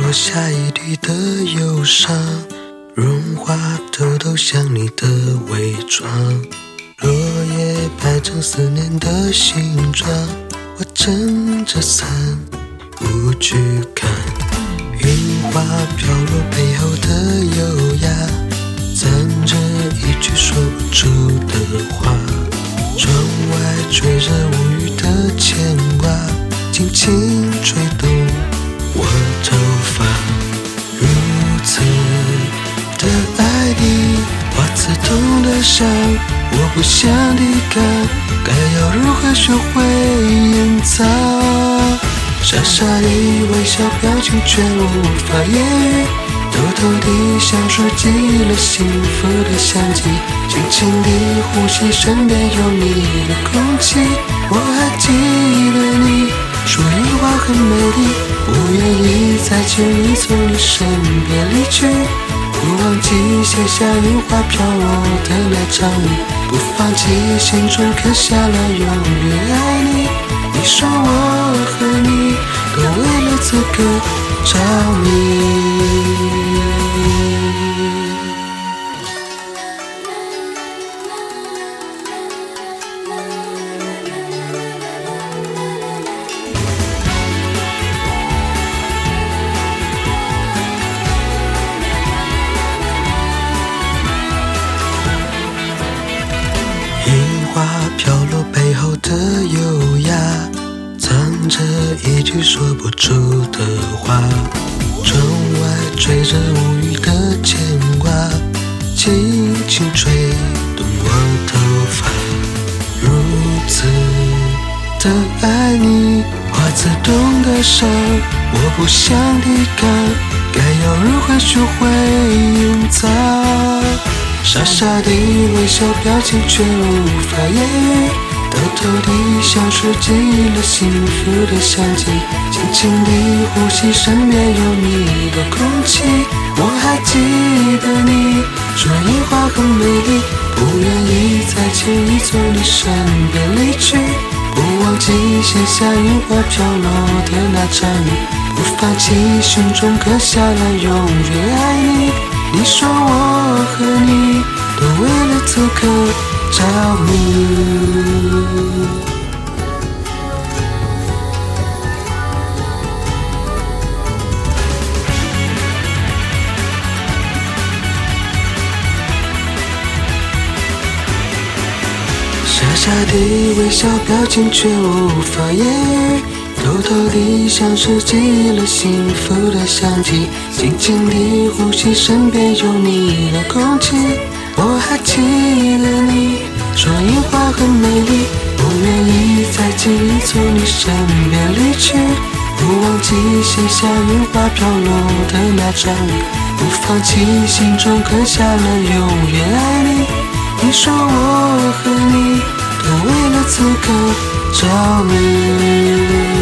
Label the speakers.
Speaker 1: 落下一地的忧伤，融化偷偷想你的伪装。落叶排成思念的形状，我撑着伞，不去看。樱花飘落背后的优雅，藏着一句说不出的话。窗外吹着无语的牵挂，轻轻伤，我不想抵抗，该要如何学会隐藏？傻傻的微笑，表情却无法言语，偷偷地像收集了幸福的香气，轻轻地呼吸身边有你的空气。我还记得你说樱花很美丽，不愿意再轻易从你身边离去，不忘记写下樱花飘落的那场雨，不放弃心中刻下了永远爱你。你说我和你都为了此刻着迷。出的花。窗外吹着无语的牵挂，轻轻吹动我头发。如此的爱你，花刺痛的伤，我不想抵抗，该要如何学会隐藏？傻傻的微笑，表情却无法言语，偷偷地像收集了幸福的香气，轻轻地呼吸身边有你的空气。我还记得你说樱花很美丽，不愿意再轻易从你身边离去，不忘记写下樱花飘落的那场雨，不放弃心中刻下了永远爱你。你说我和你都为了此刻着迷。傻傻的微笑，表情却无法言语，偷偷地像收集了幸福的香气，轻轻地呼吸身边有你的空气。我还记得你说樱花很美丽，不愿意再轻易从你身边离去，不忘记写下樱花飘落的那场雨，不放弃心中刻下了永远爱你。你说我和你都为了此刻着迷。